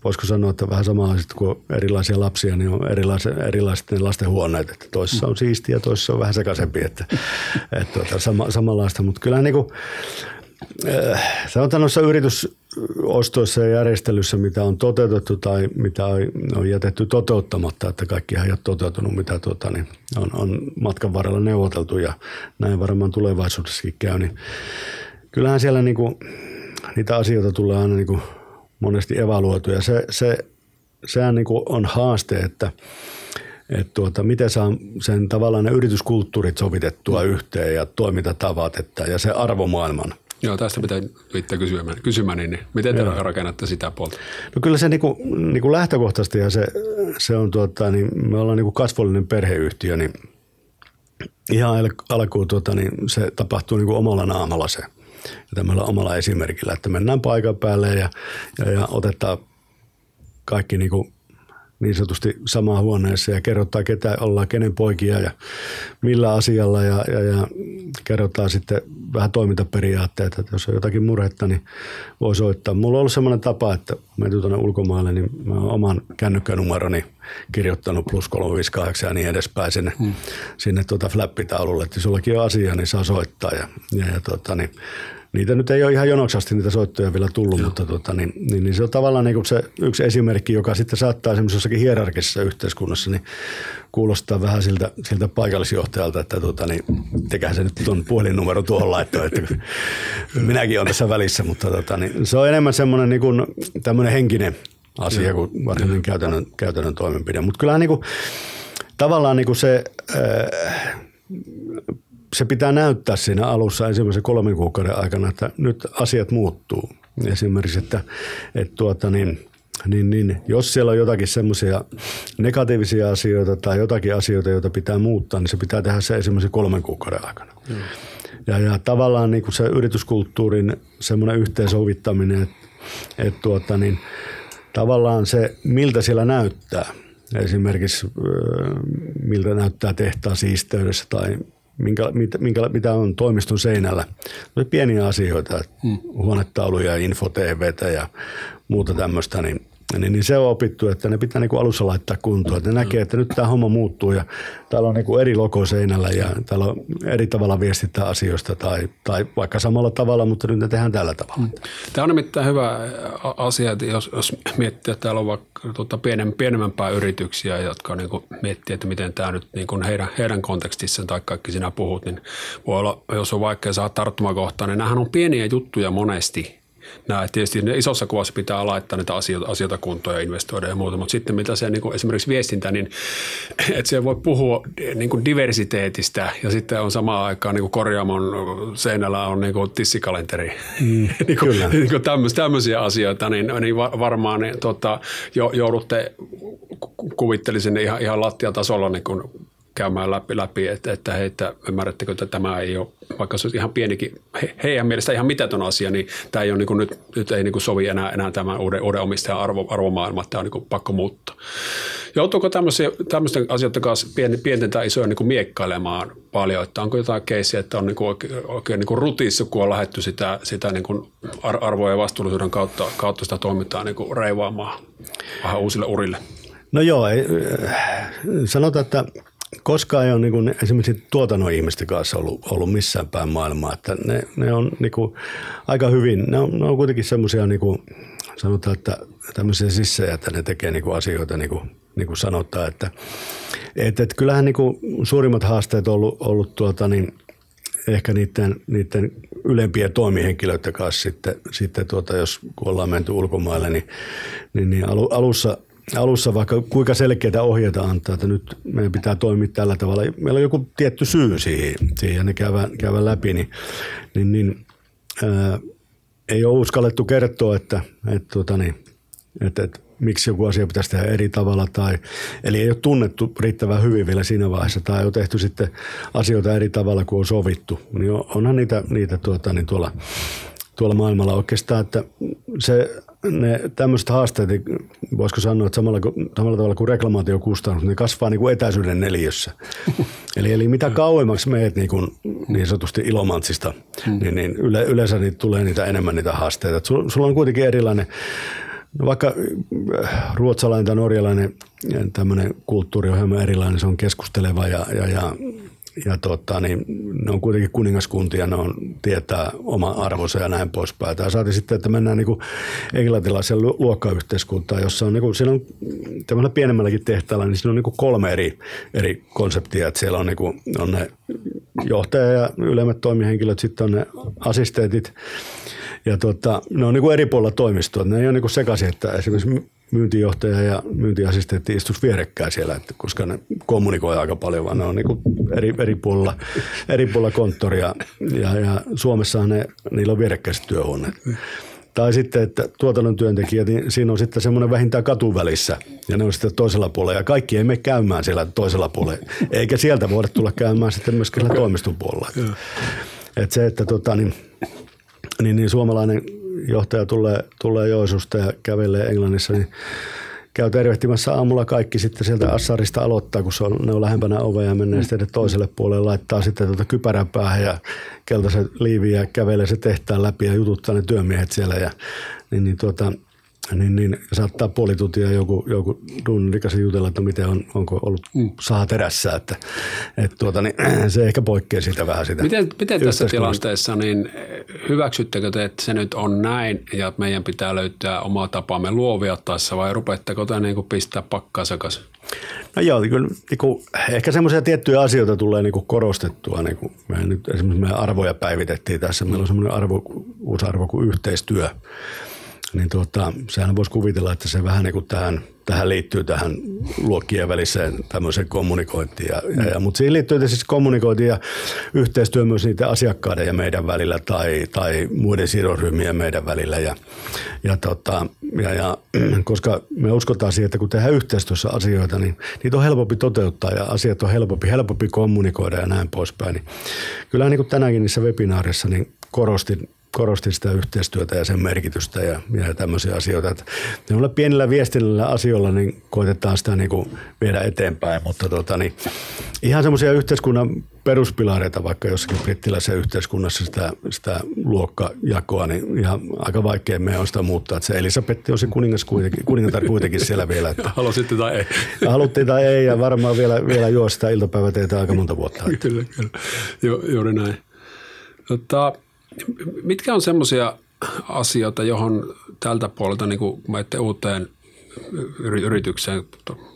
voisiko sanoa, että vähän samaa kuin erilaisia lapsia, niin on erilaiset, erilaiset lasten huoneet. Että toisessa on siistiä ja toisessa on vähän sekaisempi, että, että tuota, sama, samanlaista. Mutta kyllä niin kuin, sanotaan noissa yritysostoissa ja järjestelyssä, mitä on toteutettu tai mitä on jätetty toteuttamatta, että kaikki ei ole toteutunut, mitä tuota, niin on, on matkan varrella neuvoteltu ja näin varmaan tulevaisuudessakin käy, niin kyllähän siellä niin kuin, niitä asioita tulee aina niin kuin monesti evaluoitu ja se, se, sehän niin kuin on haaste, että että tuota, miten saa sen tavallaan ne yrityskulttuurit sovitettua yhteen ja toimintatavat että, ja se arvomaailman – Joo, tästä pitää viittää kysymään, kysymään niin miten te Joo. rakennatte sitä puolta? No kyllä se niinku, niinku lähtökohtaisesti ja se, se on tuota, niin me ollaan niinku kasvollinen perheyhtiö, niin ihan alkuun tuota, niin se tapahtuu niinku omalla naamalla se ja tämmöllä omalla esimerkillä, että mennään paikan päälle ja, ja, ja otetaan kaikki niinku niin sanotusti samaan huoneessa ja kerrotaan, ketä ollaan, kenen poikia ja millä asialla ja, ja, ja kerrotaan sitten vähän toimintaperiaatteet, että jos on jotakin murhetta, niin voi soittaa. Mulla on ollut sellainen tapa, että mä tuonne ulkomaille, niin mä oon oman kännykkänumeroni kirjoittanut plus 358 ja niin edespäin sinne, hmm. sinne tuota flappitaululle, että jos jollakin on asia, niin saa soittaa ja, ja, ja tuota, niin niitä nyt ei ole ihan jonoksasti niitä soittoja vielä tullut, Joo. mutta tota, niin, niin, niin, se on tavallaan niin se yksi esimerkki, joka sitten saattaa semmoisessakin hierarkisessa yhteiskunnassa niin kuulostaa vähän siltä, siltä paikallisjohtajalta, että tota, niin, tekähän se nyt tuon puhelinnumero tuohon laittaa, että minäkin olen tässä välissä, mutta tota, niin, se on enemmän semmoinen niin kuin, tämmöinen henkinen asia kuin varsinainen käytännön, käytännön toimenpide. Mutta kyllähän niin kuin, tavallaan niin kuin se äh, se pitää näyttää siinä alussa ensimmäisen kolmen kuukauden aikana, että nyt asiat muuttuu. Esimerkiksi, että, että tuota niin, niin, niin, jos siellä on jotakin semmoisia negatiivisia asioita tai jotakin asioita, joita pitää muuttaa, niin se pitää tehdä se ensimmäisen kolmen kuukauden aikana. Mm. Ja, ja tavallaan niin kuin se yrityskulttuurin semmoinen yhteensovittaminen, että, että tuota niin, tavallaan se, miltä siellä näyttää, esimerkiksi miltä näyttää tehtaan siisteydessä tai minkä, mitä, minkä, mitä on toimiston seinällä. No, pieniä asioita, hmm. huonetauluja, infotvtä ja muuta tämmöistä, niin niin, niin se on opittu, että ne pitää niin kuin alussa laittaa kuntoon. Että ne näkee, että nyt tämä homma muuttuu ja täällä on niin kuin eri logo seinällä ja täällä on eri tavalla viestittää asioista tai, tai vaikka samalla tavalla, mutta nyt ne tehdään tällä tavalla. Mm. Tämä on nimittäin hyvä asia, että jos, jos miettii, että täällä on vaikka tuota pienen, pienemmänpää yrityksiä, jotka niin kuin miettii, että miten tämä nyt niin kuin heidän, heidän kontekstissaan tai kaikki sinä puhut, niin voi olla, jos on vaikea saada tarttumakohtaa, niin nämähän on pieniä juttuja monesti, nämä, tietysti ne isossa kuvassa pitää laittaa näitä asioita, asioita kuntoon ja investoida ja muuta, mutta sitten mitä se niin kuin esimerkiksi viestintä, niin että se voi puhua niin kuin diversiteetistä ja sitten on samaan aikaan niin kuin korjaamon seinällä on niin kuin tissikalenteri. Mm, niin kuin, niin kuin tämmöisiä asioita, niin, niin varmaan niin, tota, joudutte kuvittelisin ihan, ihan lattiatasolla niin kuin käymään läpi, läpi että, että hei, että ymmärrättekö, että tämä ei ole, vaikka se olisi ihan pienikin, he, heidän mielestä ihan mitätön asia, niin tämä ei ole niin kuin nyt, nyt ei niin kuin sovi enää, enää tämän uuden, uuden omistajan arvo, arvomaailma, tämä on niin kuin pakko muuttaa. Joutuuko tämmöisten asioiden kanssa pien, pienten tai isojen niin miekkailemaan paljon, että onko jotain keissiä, että on niin kuin oikein, oikein niin kuin rutiissa, kun on lähdetty sitä, sitä niin kuin arvoja ja vastuullisuuden kautta, kautta sitä toimintaa niin kuin reivaamaan vähän uusille urille? No joo, ei, sanotaan, että koskaan ei ole niin kuin, esimerkiksi tuotannon ihmisten kanssa ollut, ollut missään päin maailmaa. Että ne, ne on niin kuin, aika hyvin, ne on, ne on kuitenkin semmoisia, niin kuin, sanotaan, että tämmöisiä sissejä, että ne tekee niin kuin asioita niin kuin, niin kuin sanotaan. Että, että, että kyllähän niin kuin suurimmat haasteet on ollut, ollut tuota, niin, ehkä niiden, niiden ylempien toimihenkilöiden kanssa sitten, sitten tuota, jos kun ollaan menty ulkomaille, niin, niin, niin alussa alussa vaikka kuinka selkeitä ohjeita antaa, että nyt meidän pitää toimia tällä tavalla. Meillä on joku tietty syy siihen, siihen ja ne käydään, käydään läpi, niin, niin, niin ää, ei ole uskallettu kertoa, että, että, tuota, niin, että, että miksi joku asia pitäisi tehdä eri tavalla. Tai, eli ei ole tunnettu riittävän hyvin vielä siinä vaiheessa tai on tehty sitten asioita eri tavalla kuin on sovittu. Niin onhan niitä, niitä tuota, niin tuolla, tuolla maailmalla oikeastaan, että se ne tämmöiset haasteet, niin voisiko sanoa, että samalla, samalla tavalla kuin reklamaatiokustannus, ne kasvaa niin kuin etäisyyden neliössä. eli, eli mitä kauemmaksi meet niin, kuin, niin sanotusti ilomantsista, mm. niin, niin yle, yleensä niitä tulee niitä enemmän niitä haasteita. Sulla, sulla on kuitenkin erilainen, no vaikka äh, ruotsalainen tai norjalainen tämmöinen kulttuuri on hieman erilainen, se on keskusteleva ja, ja, ja ja tota, niin ne on kuitenkin kuningaskuntia, ne on, tietää oma arvonsa ja näin poispäin. Tämä saati sitten, että mennään niin englantilaisen luokkayhteiskuntaan, jossa on, niin kuin, on tämmöisellä pienemmälläkin tehtaalla, niin siinä on niin kolme eri, eri konseptia. Että siellä on, niin kuin, on ne johtaja ja ylemmät toimihenkilöt, sitten on ne assistentit ja tota, ne on niin eri puolilla toimistoa. Ne ei ole niin sekaisin, että esimerkiksi myyntijohtaja ja myyntiassistentti istuisi vierekkäin siellä, että koska ne kommunikoi aika paljon, vaan ne on niin eri, eri, puolilla, eri puolilla konttoria. Ja, ja Suomessa ne, niillä on vierekkäiset työhuoneet. Tai sitten, että tuotannon työntekijät, niin siinä on sitten semmoinen vähintään katuvälissä ja ne on sitten toisella puolella ja kaikki ei mene käymään siellä toisella puolella. Eikä sieltä voida tulla käymään sitten myöskin siellä toimiston puolella. Että se, että tota, niin, niin, niin suomalainen johtaja tulee, tulee Joisusta ja kävelee Englannissa, niin käy tervehtimässä aamulla kaikki sitten sieltä Assarista aloittaa, kun se on, ne on lähempänä ovea ja menee sitten toiselle puolelle, laittaa sitten tuota kypärän päähän ja keltaisen liiviä ja kävelee se tehtaan läpi ja jututtaa ne työmiehet siellä. Ja, niin, niin tuota, niin, niin saattaa puoli tuntia joku, joku duunirikas jutella, että miten on, onko ollut mm. saa terässä, että, että tuota, niin, se ehkä poikkeaa siitä vähän sitä. Miten, miten tässä tilanteessa, niin hyväksyttekö te, että se nyt on näin ja meidän pitää löytää oma tapamme luovia tässä vai rupeatteko te niin kuin pistää pakkaa sekaisin? No joo, kyllä, niin kuin, ehkä semmoisia tiettyjä asioita tulee niin kuin korostettua. Niin kuin me nyt esimerkiksi meidän arvoja päivitettiin tässä. Meillä on semmoinen arvo, uusi arvo kuin yhteistyö niin tuota, sehän voisi kuvitella, että se vähän niin kuin tähän, tähän liittyy tähän luokkien väliseen tämmöiseen kommunikointiin. Ja, ja, ja, mutta siihen liittyy siis kommunikointi ja yhteistyö myös niiden asiakkaiden ja meidän välillä tai, tai muiden sidosryhmien meidän välillä. Ja, ja, tota, ja, ja, koska me uskotaan siihen, että kun tehdään yhteistyössä asioita, niin niitä on helpompi toteuttaa ja asiat on helpompi, helpompi kommunikoida ja näin poispäin. Niin kyllähän niin kuin tänäänkin niissä webinaarissa niin korostin korostin sitä yhteistyötä ja sen merkitystä ja, ja tämmöisiä asioita. Että pienillä viestinnällä asioilla niin koitetaan sitä niin kuin viedä eteenpäin, mutta tota, niin ihan semmoisia yhteiskunnan peruspilareita, vaikka jossakin brittiläisessä yhteiskunnassa sitä, sitä luokkajakoa, niin ihan aika vaikea meidän on sitä muuttaa. Että se Elisabetti on se kuningas kuitenkin, kuningatar kuitenkin siellä vielä. Että Halusitte tai ei. Haluttiin tai ei ja varmaan vielä, vielä juo sitä iltapäiväteitä aika monta vuotta. kyllä, kyllä. Ju, juuri näin. Tota, Mitkä on semmoisia asioita, johon tältä puolelta, niin kun menette uuteen yritykseen,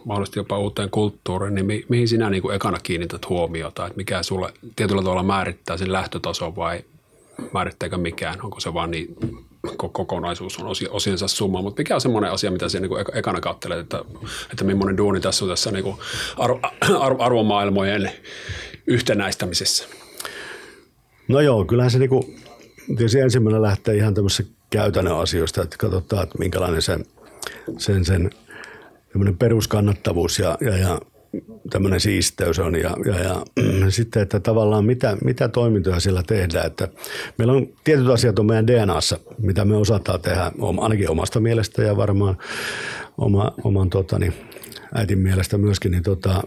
mahdollisesti jopa uuteen kulttuuriin, niin mi- mihin sinä niin kuin ekana kiinnität huomiota, että mikä sulle tietyllä tavalla määrittää sen lähtötason vai määrittääkö mikään, onko se vaan niin kokonaisuus on osiensa summa, mutta mikä on semmoinen asia, mitä sinä niin ekana katselet, että, että millainen duuni tässä on tässä niin kuin arvo, arvomaailmojen yhtenäistämisessä? No joo, kyllähän se niinku tietysti ensimmäinen lähtee ihan tämmöisessä käytännön asioista, että katsotaan, että minkälainen se, sen, sen peruskannattavuus ja, ja, ja tämmöinen siisteys on ja, ja, ja sitten, että tavallaan mitä, mitä toimintoja sillä tehdään. Että meillä on tietyt asiat on meidän DNAssa, mitä me osataan tehdä ainakin omasta mielestä ja varmaan oma, oman totani, äitin mielestä myöskin, niin tota,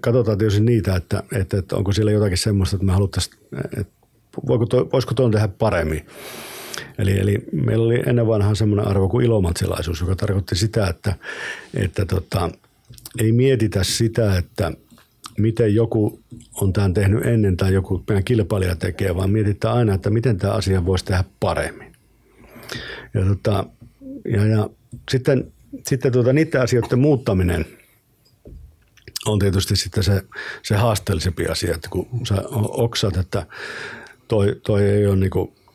katsotaan tietysti niitä, että, että, että onko siellä jotakin semmoista, että me haluttaisiin, että voiko to, voisiko tuon tehdä paremmin. Eli, eli meillä oli ennen vanhaa semmoinen arvo kuin ilomatsilaisuus, joka tarkoitti sitä, että, että tota, ei mietitä sitä, että miten joku on tämän tehnyt ennen tai joku meidän kilpailija tekee, vaan mietitään aina, että miten tämä asia voisi tehdä paremmin. Ja, tota, ja, ja sitten, sitten tuota, niiden asioiden muuttaminen on tietysti sitten se, se haasteellisempi asia, että kun sä oksat, että toi, toi ei ole niin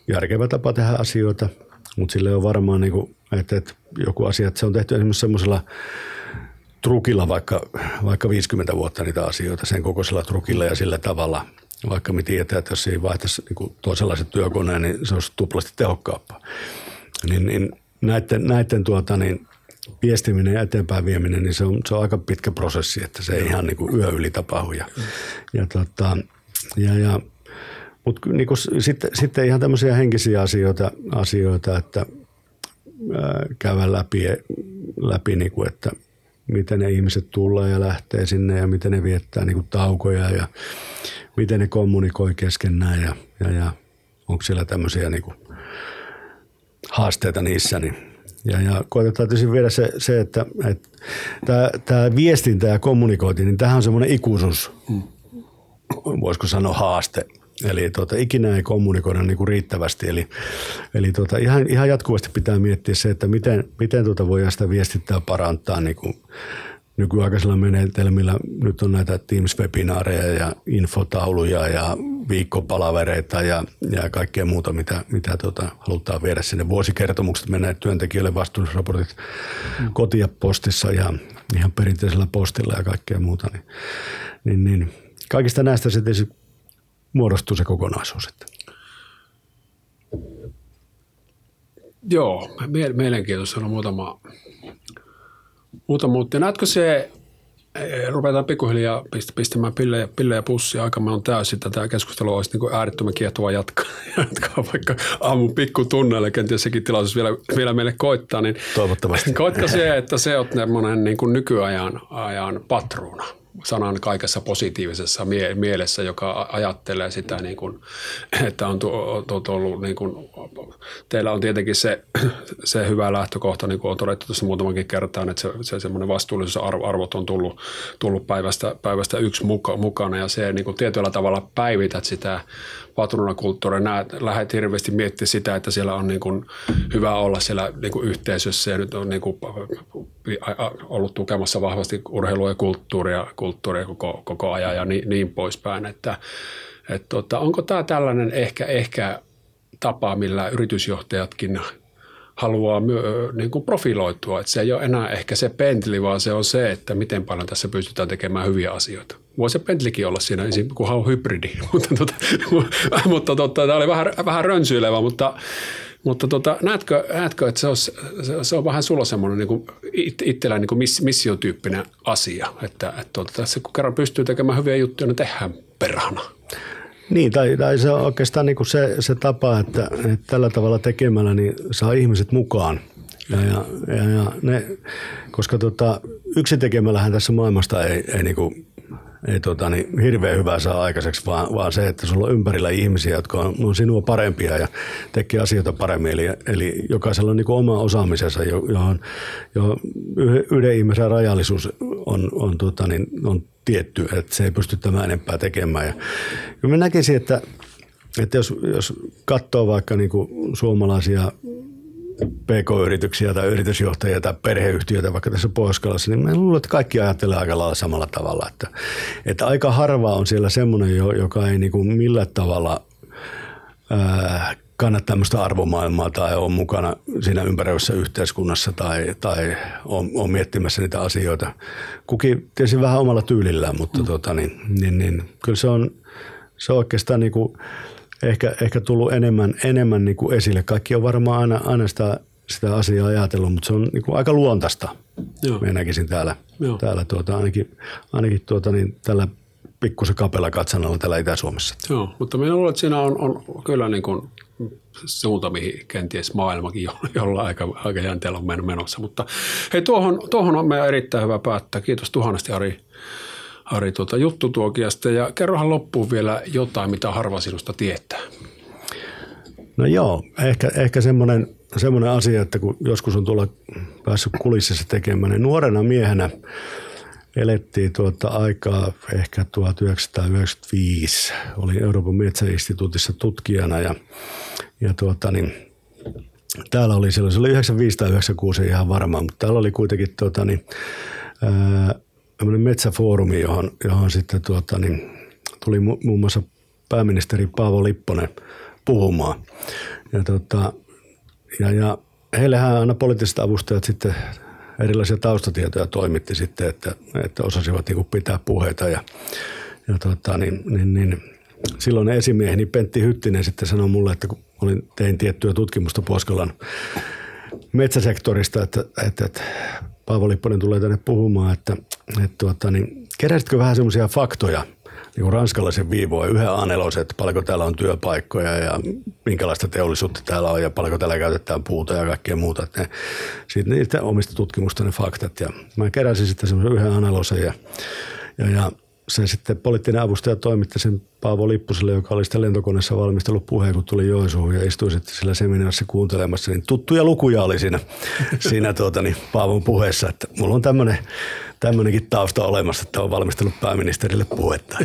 järkevä tapa tehdä asioita, mutta sille on varmaan, niin kuin, että, että joku asia, että se on tehty esimerkiksi semmoisella trukilla vaikka, vaikka 50 vuotta niitä asioita, sen kokoisella trukilla ja sillä tavalla, vaikka me tiedetään, että jos siinä vaihtaisi niin toisenlaiset työkoneen, niin se olisi tuplasti tehokkaampaa. Niin, niin näiden, näiden tuota, niin viestiminen ja eteenpäin vieminen, niin se on, se on aika pitkä prosessi, että se ei ihan niin kuin yö yli tapahdu. Ja, ja, tota, ja, ja mutta niin sitten, sitten ihan tämmöisiä henkisiä asioita, asioita että ää, käydä läpi, läpi niin kuin, että miten ne ihmiset tulee ja lähtee sinne ja miten ne viettää niin kuin taukoja ja miten ne kommunikoi keskenään ja, ja, ja onko siellä tämmöisiä niin kuin haasteita niissä. Niin. Ja, ja koitetaan tietysti viedä se, se että, että tämä, tämä viestintä ja kommunikointi, niin tähän on semmoinen ikuisuus, mm. voisiko sanoa haaste Eli tuota, ikinä ei kommunikoida niin kuin riittävästi. Eli, eli tuota, ihan, ihan jatkuvasti pitää miettiä se, että miten, miten tuota voidaan sitä viestintää parantaa niin kuin nykyaikaisilla menetelmillä. Nyt on näitä Teams-webinaareja ja infotauluja ja viikkopalavereita ja, ja kaikkea muuta, mitä, mitä tuota, halutaan viedä sinne. Vuosikertomukset menee työntekijöille vastuullisraportit mm. kotia postissa ja ihan perinteisellä postilla ja kaikkea muuta. Niin, niin, niin. Kaikista näistä se tietysti muodostuu se kokonaisuus. Että. Joo, mielenkiintoista on muutama, muutama mutta näetkö se, eh, ruvetaan pikkuhiljaa pistämään pillejä, pillejä pussia, aikamme on täysin. Tätä keskustelua olisi niin äärettömän kiehtova jatkaa, jatkaa vaikka aamun pikkutunneille, kenties sekin tilaisuus vielä, vielä meille koittaa. Niin Toivottavasti. Koitko se, että se on niin kuin nykyajan ajan patruuna? Sanan kaikessa positiivisessa mie- mielessä, joka ajattelee sitä, niin kuin, että on ollut, niin kuin, teillä on tietenkin se, se hyvä lähtökohta, niin kuin on todettu tuossa muutamankin kertaan, että se, se semmoinen vastuullisuusarvot on tullut, tullut päivästä, päivästä yksi muka, mukana ja se niin kuin tietyllä tavalla päivität sitä patruunakulttuuria. Näet, lähdet hirveästi miettimään sitä, että siellä on niin kuin hyvä olla siellä niin kuin yhteisössä ja nyt on niin kuin ollut tukemassa vahvasti urheilua ja kulttuuria, kulttuuria koko, koko ajan ja niin, niin poispäin. Että, et tota, onko tämä tällainen ehkä, ehkä tapa, millä yritysjohtajatkin haluaa myö, niin kuin profiloitua. Että se ei ole enää ehkä se pentli, vaan se on se, että miten paljon tässä pystytään tekemään hyviä asioita. Voi se pentlikin olla siinä, kunhan on hybridi, mutta, tota, mutta tota, tämä oli vähän, vähän rönsyilevä, mutta, mutta tota, näetkö, näetkö, että se on, se on vähän sulla semmoinen niin kuin itsellään niin miss, missiotyyppinen asia, että, että tota, tässä kun kerran pystyy tekemään hyviä juttuja, niin tehdään perhana. Niin, tai, tai se on oikeastaan niin kuin se, se tapa, että, että tällä tavalla tekemällä niin saa ihmiset mukaan. Ja, ja, ja, ja ne, koska tota, yksin tekemällähän tässä maailmasta ei, ei niin kuin ei tota, niin hirveän hyvää saa aikaiseksi, vaan, vaan se, että sulla on ympärillä ihmisiä, jotka on, on sinua parempia ja tekee asioita paremmin. Eli, eli jokaisella on niin kuin oma osaamisensa, johon, johon yhden ihmisen rajallisuus on, on, tota, niin, on tietty, että se ei pysty tämän enempää tekemään. Ja, ja mä näkisin, että, että jos, jos katsoo vaikka niin kuin suomalaisia PK-yrityksiä tai yritysjohtajia tai perheyhtiöitä vaikka tässä pohjois niin mä luulen, että kaikki ajattelee aika lailla samalla tavalla. Että, että aika harva on siellä semmoinen, joka ei niin kuin millään tavalla ää, kanna tämmöistä arvomaailmaa tai on mukana siinä ympäröivässä yhteiskunnassa tai, tai on, on miettimässä niitä asioita. Kukin tietysti vähän omalla tyylillään, mutta mm. tota, niin, niin, niin, kyllä se on, se on oikeastaan niin kuin, ehkä, ehkä tullut enemmän, enemmän niin kuin esille. Kaikki on varmaan aina, aina sitä, sitä asiaa ajatellut, mutta se on niin kuin aika luontaista. Joo. Mä näkisin täällä, Joo. täällä tuota, ainakin, ainakin tuota, niin tällä pikkusen kapella katsannalla täällä Itä-Suomessa. Joo, mutta minä luulen, että siinä on, on kyllä niin kuin suunta, mihin kenties maailmakin jo, jolla aika, aika jänteellä on menossa. Mutta hei, tuohon, tuohon on meidän erittäin hyvä päättää. Kiitos tuhannesti Ari Ari tuota juttutuokiasta ja kerrohan loppuun vielä jotain, mitä harva sinusta tietää. No joo, ehkä, ehkä semmoinen, semmoinen asia, että kun joskus on tulla päässyt kulississa tekemään, niin nuorena miehenä elettiin tuota aikaa ehkä 1995. Olin Euroopan metsäinstituutissa tutkijana ja, ja tuota, niin, täällä oli silloin, se oli 95 tai 96 ihan varmaan, mutta täällä oli kuitenkin tuota, niin, ää, metsäfoorumi, johon, johon sitten tuota, niin, tuli mu- muun muassa pääministeri Paavo Lipponen puhumaan. Ja, tuota, ja, ja heillehän aina poliittiset avustajat sitten erilaisia taustatietoja toimitti sitten, että, että osasivat niin pitää puheita ja, ja tuota, niin, niin, niin, silloin esimieheni Pentti Hyttinen sitten sanoi mulle, että kun olin, tein tiettyä tutkimusta Puoskalan metsäsektorista, että, että, että Paavo Lipponen tulee tänne puhumaan, että, että tuota, niin, keräsitkö vähän semmoisia faktoja – niin ranskalaisen viivoa yhden a että paljonko täällä on työpaikkoja ja minkälaista teollisuutta täällä on ja paljonko täällä käytetään puuta ja kaikkea muuta. Että ne, siitä niitä omista tutkimusta ne faktat. Ja mä keräsin sitten semmoisen yhden a ja, ja, ja se sitten poliittinen avustaja toimitti sen Paavo Lippuselle, joka oli sitten lentokoneessa valmistellut puheen, kun tuli Joensuuhun ja istui sitten sillä seminaarissa kuuntelemassa. Niin tuttuja lukuja oli siinä, siinä tuota, niin Paavon puheessa, että mulla on tämmöinen tämmöinenkin tausta olemassa, että on valmistellut pääministerille puhetta.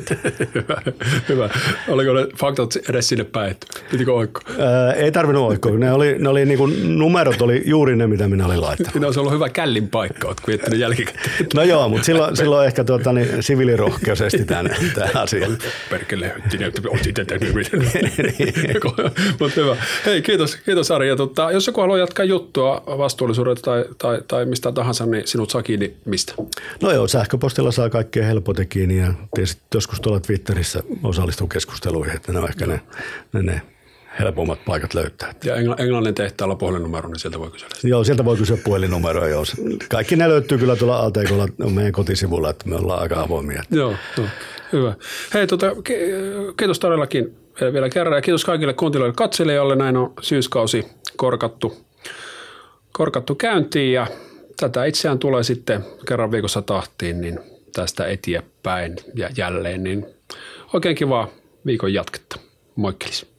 hyvä, hyvä. Oliko ne faktat edes sinne päin? Pitikö oikko? Ää, ei tarvinnut oikkoa. Ne oli, ne oli niinku, numerot oli juuri ne, mitä minä olin laittanut. Ne olisi ollut hyvä källin paikka, oletko miettinyt jälkikäteen. No joo, mutta silloin, silloin ehkä tuota, niin, siviilirohkeus esti tämän, tämän asian. Perkele, Mutta hyvä. Hei, kiitos, kiitos Ari. Ja tota, jos joku haluaa jatkaa juttua vastuullisuudesta tai, tai, tai mistä tahansa, niin sinut saa kiinni mistä? No joo, sähköpostilla saa kaikkea helpoten kiinni ja tietysti joskus tuolla Twitterissä osallistuu keskusteluihin, että ne on ehkä ne, ne, ne helpommat paikat löytää. Ja Englannin tehtaalla puhelinnumero, niin sieltä voi kysyä. Joo, sieltä voi kysyä puhelinnumeroa. Joo. Kaikki ne löytyy kyllä tuolla ATKlla meidän kotisivulla, että me ollaan aika avoimia. Joo, joo. hyvä. Hei, tota, kiitos todellakin vielä kerran ja kiitos kaikille kuuntelijoille katselijoille. Näin on syyskausi korkattu, korkattu käyntiin ja tätä itseään tulee sitten kerran viikossa tahtiin, niin tästä eteenpäin ja jälleen, niin oikein kivaa viikon jatketta. Moikkelis.